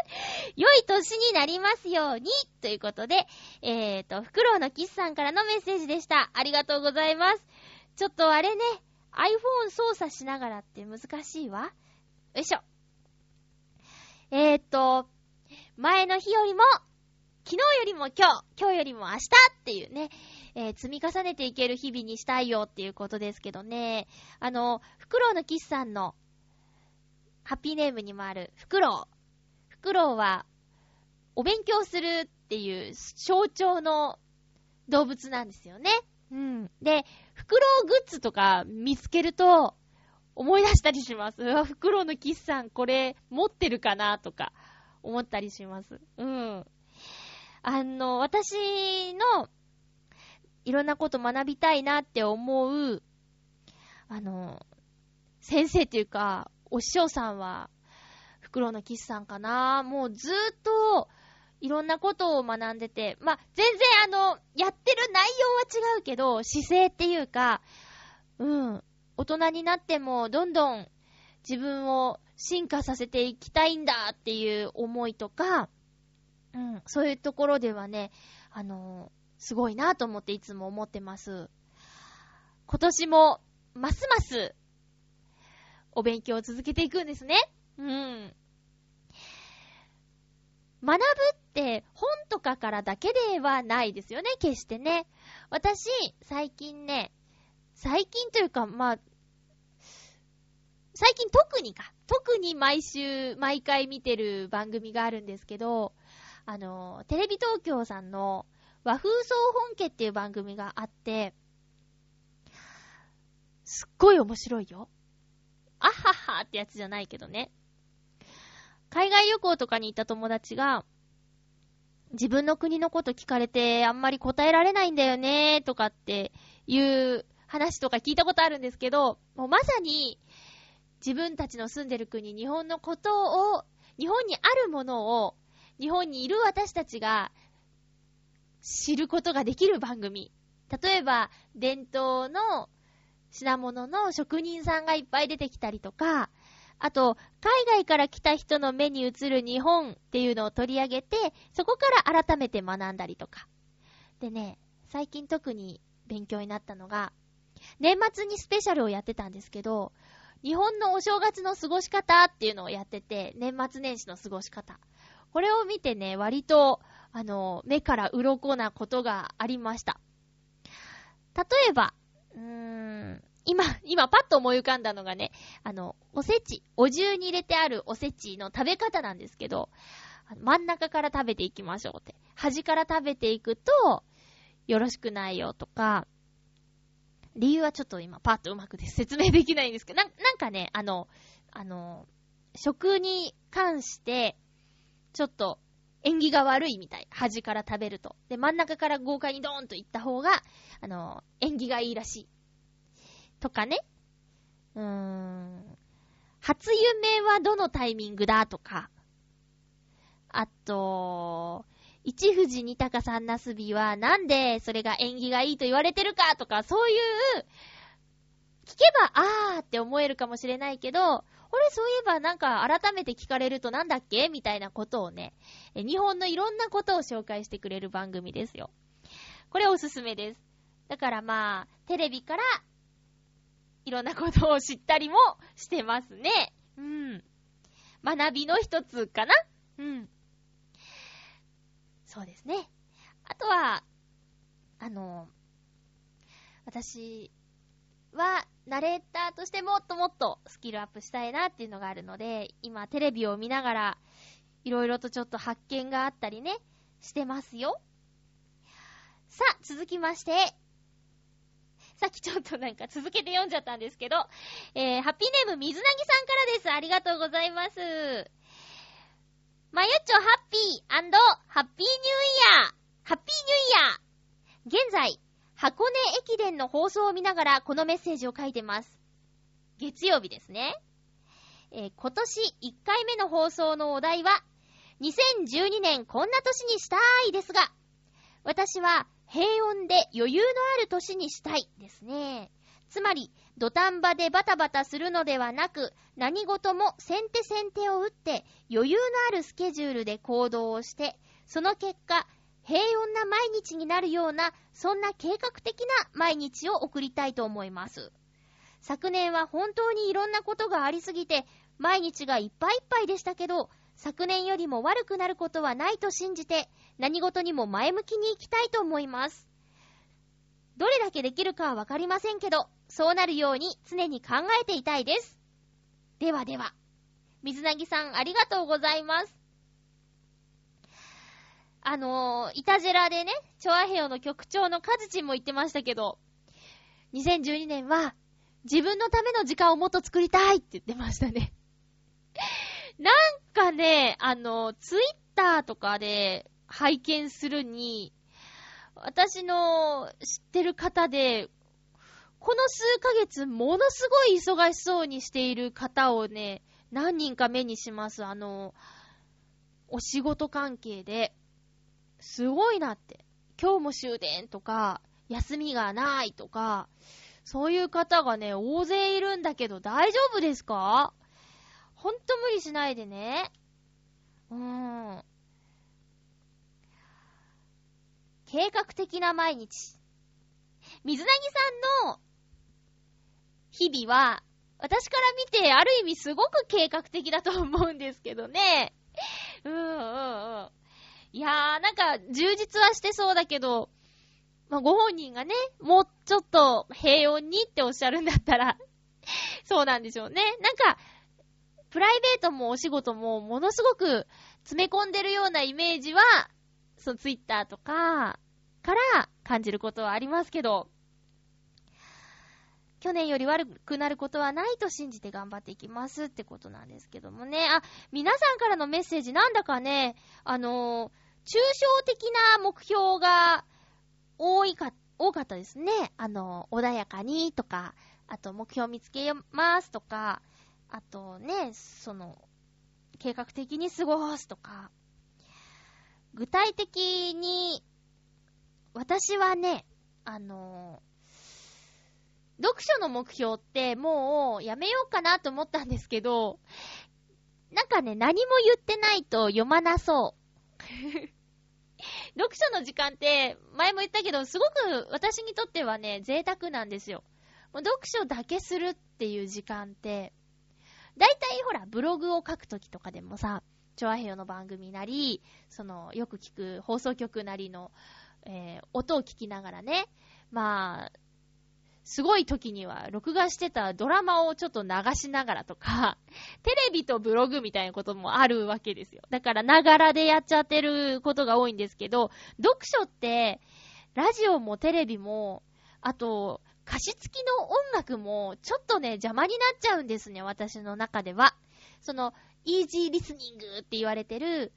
良い年になりますように。ということで、えーと、フクロウのキスさんからのメッセージでした。ありがとうございます。ちょっとあれね、iPhone 操作しながらって難しいわ。よいしょ。えー、っと、前の日よりも、昨日よりも今日、今日よりも明日っていうね、えー、積み重ねていける日々にしたいよっていうことですけどね。あの、フクロウのキスさんの、ハッピーネームにもある、フクロウ。フクロウは、お勉強するっていう象徴の動物なんですよね。うん。で、フクロウグッズとか見つけると、思い出したりします。うわ、袋のキスさんこれ持ってるかなとか思ったりします。うん。あの、私のいろんなこと学びたいなって思う、あの、先生っていうか、お師匠さんは、袋のキスさんかなもうずーっと、いろんなことを学んでて、ま、全然あの、やってる内容は違うけど、姿勢っていうか、うん、大人になってもどんどん自分を進化させていきたいんだっていう思いとか、うん、そういうところではね、あのすごいなと思っていつも思ってます。今年も、ますます、お勉強を続けていくんですね。うん。学ぶって本とかからだけではないですよね、決してね。私、最近ね、最近というか、まあ、最近特にか、特に毎週、毎回見てる番組があるんですけど、あの、テレビ東京さんの和風総本家っていう番組があって、すっごい面白いよ。あははってやつじゃないけどね。海外旅行とかに行った友達が、自分の国のこと聞かれてあんまり答えられないんだよねとかっていう話とか聞いたことあるんですけど、もうまさに自分たちの住んでる国、日本のことを、日本にあるものを、日本にいる私たちが知ることができる番組。例えば、伝統の品物の職人さんがいっぱい出てきたりとか、あと、海外から来た人の目に映る日本っていうのを取り上げて、そこから改めて学んだりとか。でね、最近特に勉強になったのが、年末にスペシャルをやってたんですけど、日本のお正月の過ごし方っていうのをやってて、年末年始の過ごし方。これを見てね、割と、あの、目から鱗なことがありました。例えば、うーん、今、今パッと思い浮かんだのがね、あの、おせち、お重に入れてあるおせちの食べ方なんですけど、真ん中から食べていきましょうって。端から食べていくと、よろしくないよとか、理由はちょっと今パッとうまくで説明できないんですけど、な、なんかね、あの、あの、食に関して、ちょっと縁起が悪いみたい。端から食べると。で、真ん中から豪快にドーンと行った方が、あの、縁起がいいらしい。とかね。うーん。初夢はどのタイミングだとか。あと、一富士二鷹三なすびはなんでそれが縁起がいいと言われてるかとか、そういう、聞けば、あーって思えるかもしれないけど、俺そういえばなんか改めて聞かれるとなんだっけみたいなことをね、日本のいろんなことを紹介してくれる番組ですよ。これおすすめです。だからまあ、テレビからいろんなことを知ったりもしてますね。うん。学びの一つかなうん。そうですね。あとは、あの、私は、ナレーターとしてもっともっとスキルアップしたいなっていうのがあるので、今テレビを見ながら、いろいろとちょっと発見があったりね、してますよ。さあ、続きまして、さっきちょっとなんか 続けて読んじゃったんですけど、えー、ハッピーネーム水なぎさんからです。ありがとうございます。まゆちょハッピーハッピーニューイヤーハッピーニューイヤー現在、箱根駅伝の放送を見ながらこのメッセージを書いてます。月曜日ですね。えー、今年1回目の放送のお題は、2012年こんな年にしたいですが、私は平穏で余裕のある年にしたいですね。つまり、土壇場でバタバタするのではなく、何事も先手先手を打って余裕のあるスケジュールで行動をして、その結果、平穏な毎日になるような、そんな計画的な毎日を送りたいと思います。昨年は本当にいろんなことがありすぎて、毎日がいっぱいいっぱいでしたけど、昨年よりも悪くなることはないと信じて、何事にも前向きに行きたいと思います。どれだけできるかはわかりませんけど、そうなるように常に考えていたいです。ではでは、水なぎさんありがとうございます。あのー、イタジェラでね、チョアヘヨの局長のカズチンも言ってましたけど、2012年は自分のための時間をもっと作りたいって言ってましたね。なんかね、あの、ツイッターとかで拝見するに、私の知ってる方で、この数ヶ月、ものすごい忙しそうにしている方をね、何人か目にします。あの、お仕事関係で、すごいなって。今日も終電とか、休みがないとか、そういう方がね、大勢いるんだけど大丈夫ですか？ほんと無理しないでね。うーん。計画的な毎日。水なぎさんの日々は、私から見て、ある意味すごく計画的だと思うんですけどね。うんうんうん。いやー、なんか、充実はしてそうだけど、まあ、ご本人がね、もうちょっと平穏にっておっしゃるんだったら そうなんでしょうね。なんか、プライベートもお仕事もものすごく詰め込んでるようなイメージは、そのツイッターとかから感じることはありますけど、去年より悪くなることはないと信じて頑張っていきますってことなんですけどもね。あ、皆さんからのメッセージなんだかね、あの、抽象的な目標が多いか、多かったですね。あの、穏やかにとか、あと目標見つけますとか、あとね、その、計画的に過ごすとか、具体的に、私はね、あのー読書の目標ってもうやめようかなと思ったんですけど、なんかね、何も言ってないと読まなそう。読書の時間って、前も言ったけど、すごく私にとってはね、贅沢なんですよ。もう読書だけするっていう時間って、だいたいほら、ブログを書くときとかでもさ、チョアヘヨの番組なり、その、よく聞く放送局なりの、えー、音を聞きながらね、まあ、すごい時には、録画してたドラマをちょっと流しながらとか、テレビとブログみたいなこともあるわけですよ。だから、ながらでやっちゃってることが多いんですけど、読書って、ラジオもテレビも、あと、歌詞付きの音楽も、ちょっとね、邪魔になっちゃうんですね、私の中では。その、イージーリスニングって言われてる、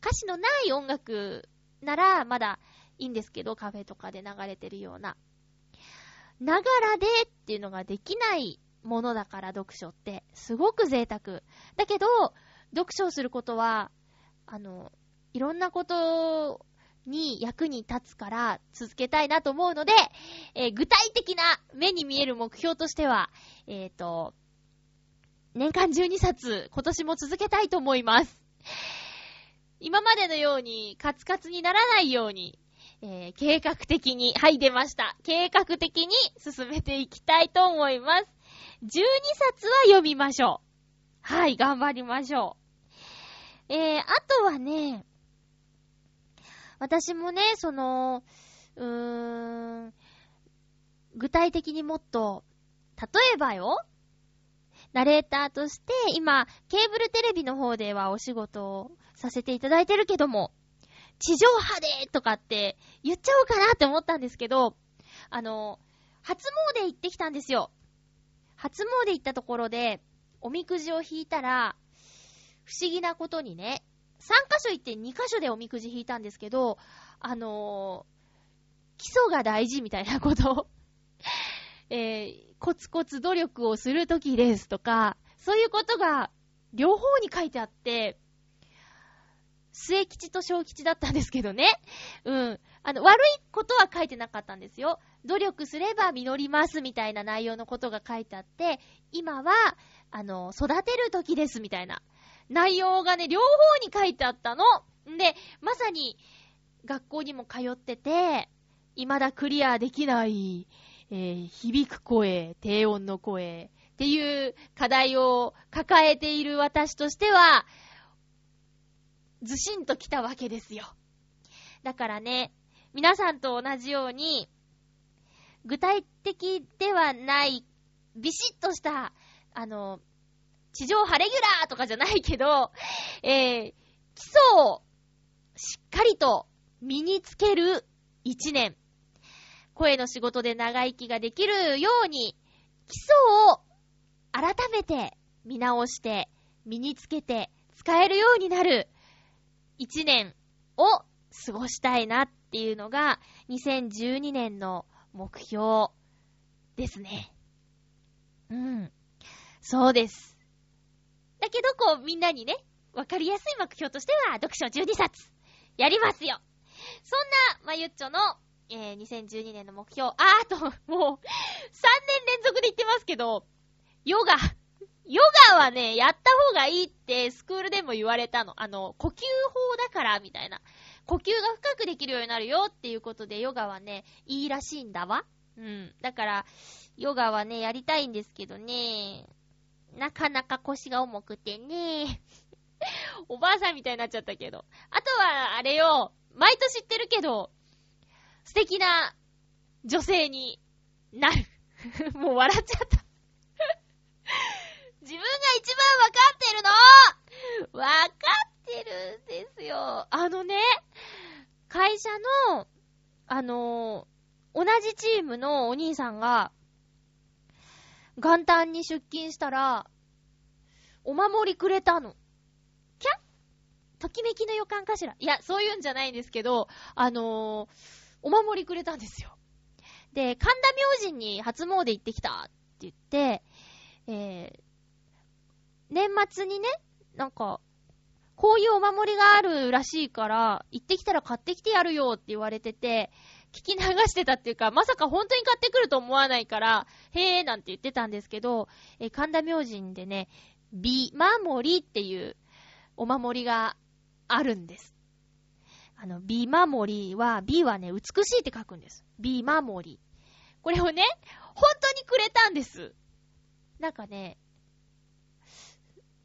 歌詞のない音楽なら、まだいいんですけど、カフェとかで流れてるような。ながらでっていうのができないものだから読書って、すごく贅沢。だけど、読書をすることは、あの、いろんなことに役に立つから続けたいなと思うので、えー、具体的な目に見える目標としては、えっ、ー、と、年間12冊今年も続けたいと思います。今までのようにカツカツにならないように、えー、計画的に、はい、出ました。計画的に進めていきたいと思います。12冊は読みましょう。はい、頑張りましょう。えー、あとはね、私もね、その、うーん、具体的にもっと、例えばよ、ナレーターとして、今、ケーブルテレビの方ではお仕事をさせていただいてるけども、地上波でとかって言っちゃおうかなって思ったんですけど、あの、初詣行ってきたんですよ。初詣行ったところで、おみくじを引いたら、不思議なことにね、3箇所行って2箇所でおみくじ引いたんですけど、あのー、基礎が大事みたいなこと えー、コツコツ努力をするときですとか、そういうことが両方に書いてあって、末吉と小吉だったんですけどね。うん。あの、悪いことは書いてなかったんですよ。努力すれば実りますみたいな内容のことが書いてあって、今は、あの、育てる時ですみたいな内容がね、両方に書いてあったの。んで、まさに、学校にも通ってて、未だクリアできない、えー、響く声、低音の声っていう課題を抱えている私としては、ずしんと来たわけですよ。だからね、皆さんと同じように、具体的ではない、ビシッとした、あの、地上波レギュラーとかじゃないけど、えー、基礎をしっかりと身につける一年。声の仕事で長生きができるように、基礎を改めて見直して身につけて使えるようになる一年を過ごしたいなっていうのが、2012年の目標ですね。うん。そうです。だけど、こう、みんなにね、わかりやすい目標としては、読書12冊、やりますよ。そんな、まゆっちょの、えー、2012年の目標、あーと、もう、3年連続で言ってますけど、ヨガ。ヨガはね、やった方がいいってスクールでも言われたの。あの、呼吸法だから、みたいな。呼吸が深くできるようになるよっていうことで、ヨガはね、いいらしいんだわ。うん。だから、ヨガはね、やりたいんですけどね、なかなか腰が重くてね。おばあさんみたいになっちゃったけど。あとは、あれよ、毎年言ってるけど、素敵な女性になる。もう笑っちゃった 自分が一番わかってるのわかってるんですよ。あのね、会社の、あの同じチームのお兄さんが、元旦に出勤したら、お守りくれたの。キャッときめきの予感かしらいや、そういうんじゃないんですけど、あのー、お守りくれたんですよ。で、神田明神に初詣行ってきたって言って、えー、年末にね、なんか、こういうお守りがあるらしいから、行ってきたら買ってきてやるよって言われてて、聞き流してたっていうか、まさか本当に買ってくると思わないから、へーなんて言ってたんですけど、え神田明神でね、美守りっていうお守りがあるんです。あの、美守りは、美はね、美しいって書くんです。美守り。これをね、本当にくれたんです。なんかね、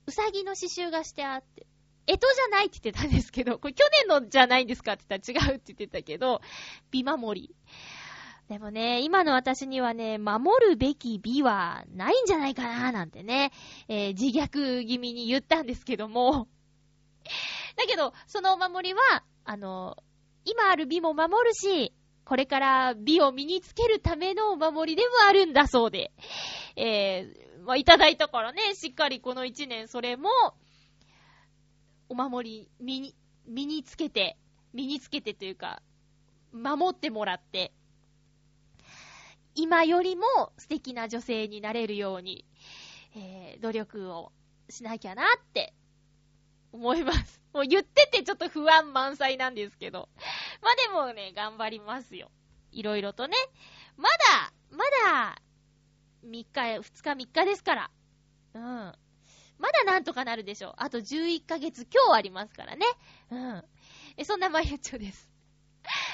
うさぎの刺繍がしてあって、えとじゃないって言ってたんですけど、これ去年のじゃないんですかって言ったら違うって言ってたけど、美守り。でもね、今の私にはね、守るべき美はないんじゃないかななんてね、えー、自虐気味に言ったんですけども。だけど、そのお守りは、あの、今ある美も守るし、これから美を身につけるためのお守りでもあるんだそうで。えー、まあ、いただいたからね、しっかりこの一年それも、お守り、身に、身につけて、身につけてというか、守ってもらって、今よりも素敵な女性になれるように、えー、努力をしなきゃなって思います。もう言っててちょっと不安満載なんですけど。まあでもね、頑張りますよ。いろいろとね。まだ、まだ、3日、2日3日ですから。うん。まだなんとかなるでしょう。あと11ヶ月今日ありますからね。うん。え、そんなまゆちょです。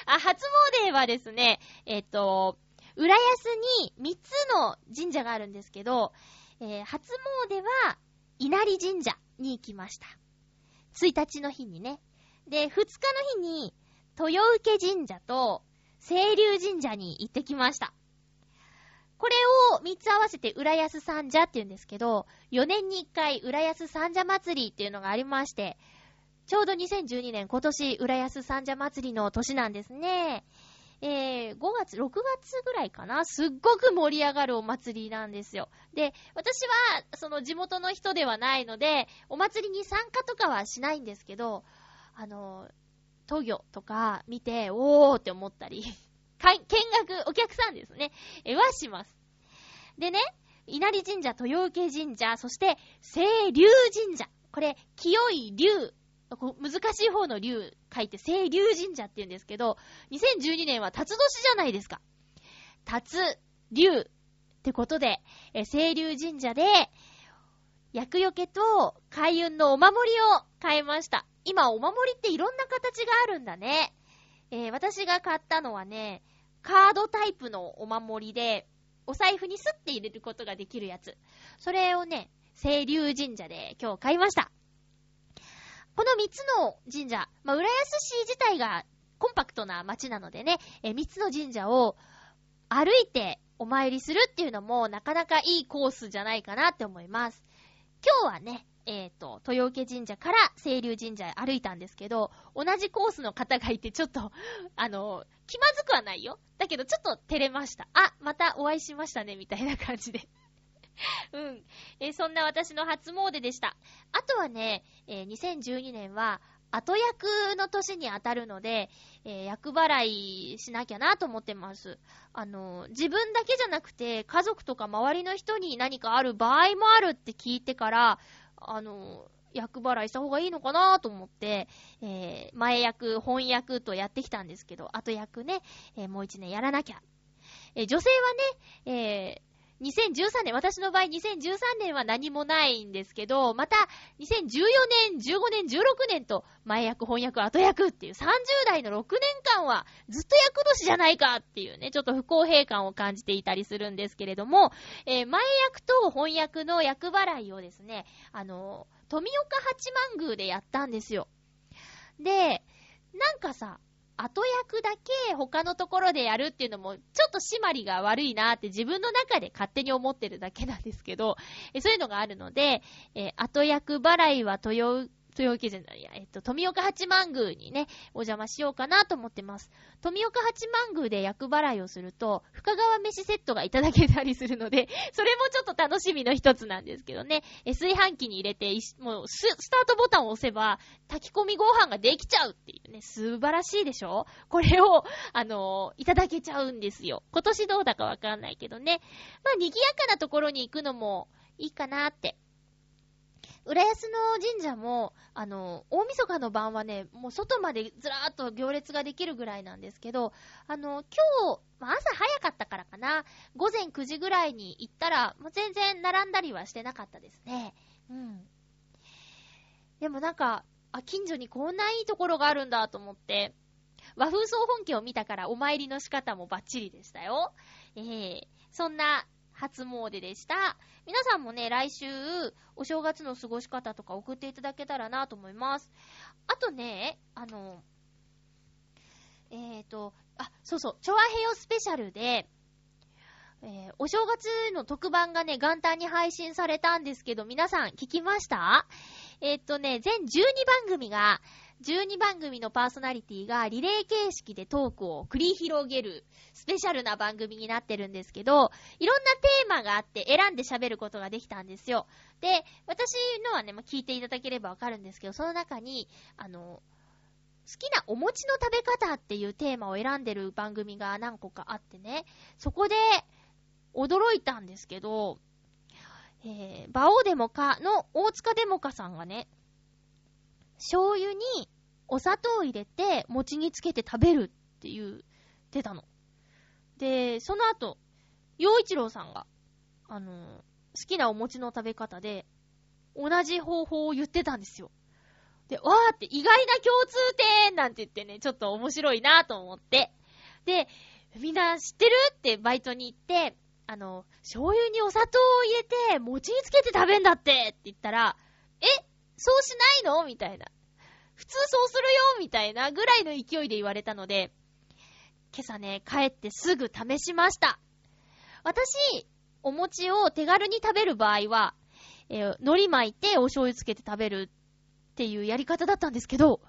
あ、初詣はですね、えっ、と、浦安に3つの神社があるんですけど、えー、初詣は稲荷神社に行きました。1日の日にね。で、2日の日に豊受神社と清流神社に行ってきました。これを3つ合わせて浦安三社って言うんですけど、4年に1回浦安三社祭りっていうのがありまして、ちょうど2012年今年浦安三社祭りの年なんですね。えー、5月、6月ぐらいかなすっごく盛り上がるお祭りなんですよ。で、私は、その地元の人ではないので、お祭りに参加とかはしないんですけど、あの、東魚とか見て、おーって思ったりか見学、お客さんですね。え、はします。でね、稲荷神社、豊受神社、そして、清流神社。これ、清い流。難しい方の流書いて、清流神社って言うんですけど、2012年は辰年じゃないですか。辰、流ってことで、え清流神社で、厄除けと開運のお守りを買いました。今、お守りっていろんな形があるんだね。えー、私が買ったのはね、カードタイプのお守りで、お財布にスッて入れることができるやつ。それをね、清流神社で今日買いました。この3つの神社、まあ、浦安市自体がコンパクトな街なのでね、え3つの神社を歩いてお参りするっていうのもなかなかいいコースじゃないかなって思います。今日はね、えっ、ー、と、豊受神社から清流神社へ歩いたんですけど、同じコースの方がいて、ちょっと、あの、気まずくはないよ。だけど、ちょっと照れました。あ、またお会いしましたね、みたいな感じで。うん。えー、そんな私の初詣でした。あとはね、えー、2012年は、後役の年に当たるので、えー、役払いしなきゃなと思ってます。あの、自分だけじゃなくて、家族とか周りの人に何かある場合もあるって聞いてから、あの、役払いした方がいいのかなと思って、えー、前役、本役とやってきたんですけど、後役ね、えー、もう一年やらなきゃ。えー、女性はね、え2013年、私の場合2013年は何もないんですけど、また2014年、15年、16年と前役、翻訳、後役っていう30代の6年間はずっと役年じゃないかっていうね、ちょっと不公平感を感じていたりするんですけれども、えー、前役と翻訳の役払いをですね、あの、富岡八幡宮でやったんですよ。で、なんかさ、後役だけ他のところでやるっていうのも、ちょっと締まりが悪いなって自分の中で勝手に思ってるだけなんですけど、そういうのがあるので、え後役払いは豊豊受じゃないや、えっと、富岡八幡宮にね、お邪魔しようかなと思ってます。富岡八幡宮で厄払いをすると、深川飯セットがいただけたりするので、それもちょっと楽しみの一つなんですけどね。え炊飯器に入れて、もうス、スタートボタンを押せば、炊き込みご飯ができちゃうっていうね、素晴らしいでしょ？これを、あのー、いただけちゃうんですよ。今年どうだかわかんないけどね。まあ、賑やかなところに行くのもいいかなって浦安の神社も、あの、大晦日の晩はね、もう外までずらーっと行列ができるぐらいなんですけど、あの、今日、まあ、朝早かったからかな、午前9時ぐらいに行ったら、もう全然並んだりはしてなかったですね。うん。でもなんか、あ、近所にこんないいところがあるんだと思って、和風総本家を見たからお参りの仕方もバッチリでしたよ。ええー、そんな初詣でした。皆さんもね、来週、お正月の過ごし方とか送っていただけたらなと思います。あとね、あの、えっ、ー、と、あ、そうそう、チョアヘヨスペシャルで、えー、お正月の特番がね、元旦に配信されたんですけど、皆さん聞きました？えっ、とね、全12番組が、12番組のパーソナリティがリレー形式でトークを繰り広げるスペシャルな番組になってるんですけど、いろんなテーマがあって選んで喋ることができたんですよ。で、私のはね、まあ、聞いていただければわかるんですけど、その中に、あの、好きなお餅の食べ方っていうテーマを選んでる番組が何個かあってね、そこで驚いたんですけど、えー、バオデモカの大塚デモカさんがね、醤油にお砂糖を入れて餅につけて食べるって言ってたの。で、その後、洋一郎さんが、あのー、好きなお餅の食べ方で、同じ方法を言ってたんですよ。で、わーって意外な共通点なんて言ってね、ちょっと面白いなと思って。で、みんな知ってるってバイトに行って、あの、醤油にお砂糖を入れて、餅につけて食べんだってって言ったら、えそうしないの？みたいな。普通そうするよ？みたいなぐらいの勢いで言われたので、今朝ね、帰ってすぐ試しました。私、お餅を手軽に食べる場合は、えー、海苔巻いてお醤油つけて食べるっていうやり方だったんですけど、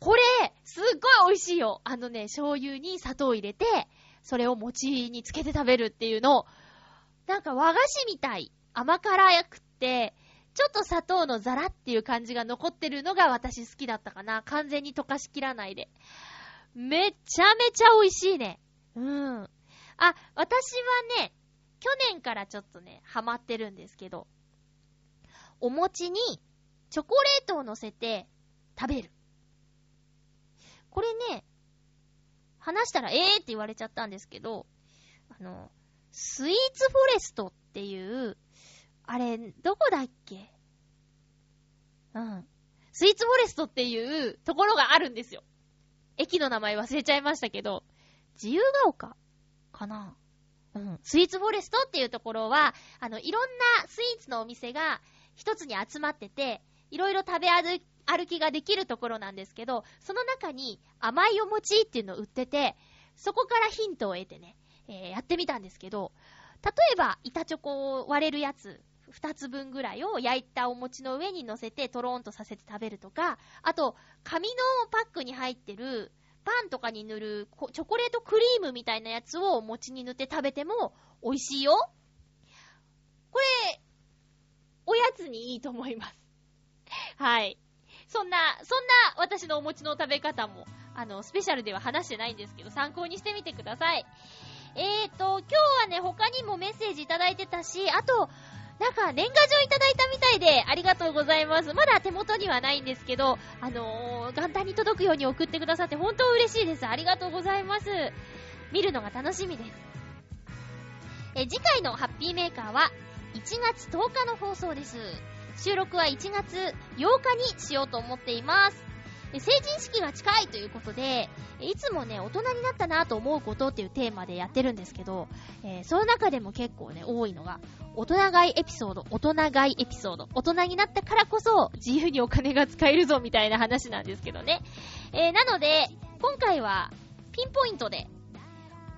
これ、すっごい美味しいよ。あのね、醤油に砂糖を入れて、それを餅につけて食べるっていうのを、なんか和菓子みたい。甘辛くって、ちょっと砂糖のザラっていう感じが残ってるのが私好きだったかな。完全に溶かしきらないで。めちゃめちゃ美味しいね。うん。あ、私はね、去年からちょっとね、ハマってるんですけど、お餅にチョコレートを乗せて食べる。これね、話したらええーって言われちゃったんですけど、あの、スイーツフォレストっていう、あれ、どこだっけ？うん。スイーツフォレストっていうところがあるんですよ。駅の名前忘れちゃいましたけど、自由が丘かな？うん。スイーツフォレストっていうところは、あの、いろんなスイーツのお店が一つに集まってて、いろいろ食べ歩歩きができるところなんですけど、その中に甘いお餅っていうのを売ってて、そこからヒントを得てね、えー、やってみたんですけど、例えば、板チョコを割れるやつ2つ分ぐらいを焼いたお餅の上に乗せてトローンとさせて食べるとか、あと、紙のパックに入ってるパンとかに塗るチョコレートクリームみたいなやつをお餅に塗って食べても美味しいよ。これ、おやつにいいと思います。はい。そんな、そんな私のお餅の食べ方も、あの、スペシャルでは話してないんですけど、参考にしてみてください。えーと、今日はね、他にもメッセージいただいてたし、あと、なんか年賀状いただいたみたいで、ありがとうございます。まだ手元にはないんですけど、あのー、元旦に届くように送ってくださって本当嬉しいです。ありがとうございます。見るのが楽しみです。え、次回のハッピーメーカーは、1月10日の放送です。収録は1月8日にしようと思っています。成人式が近いということで、いつもね、大人になったなと思うことっていうテーマでやってるんですけど、えー、その中でも結構ね、多いのが、大人買いエピソード、大人買いエピソード、大人になったからこそ自由にお金が使えるぞみたいな話なんですけどね。えー、なので、今回はピンポイントで、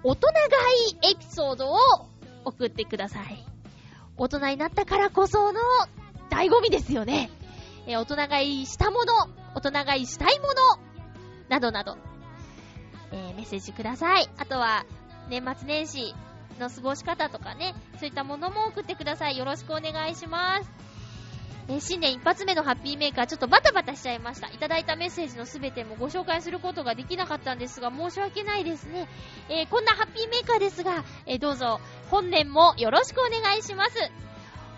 大人買いエピソードを送ってください。大人になったからこその醍醐味ですよね。えー、大人買いしたもの、大人買いしたいもの、などなど、えー、メッセージください。あとは、年末年始の過ごし方とかね、そういったものも送ってください。よろしくお願いします。えー、新年一発目のハッピーメーカー、ちょっとバタバタしちゃいました。いただいたメッセージのすべてもご紹介することができなかったんですが、申し訳ないですね。えー、こんなハッピーメーカーですが、えー、どうぞ、本年もよろしくお願いします。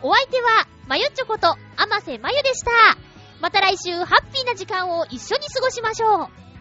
お相手は、まゆっちょこと、あませまゆでした。また来週、ハッピーな時間を一緒に過ごしましょう。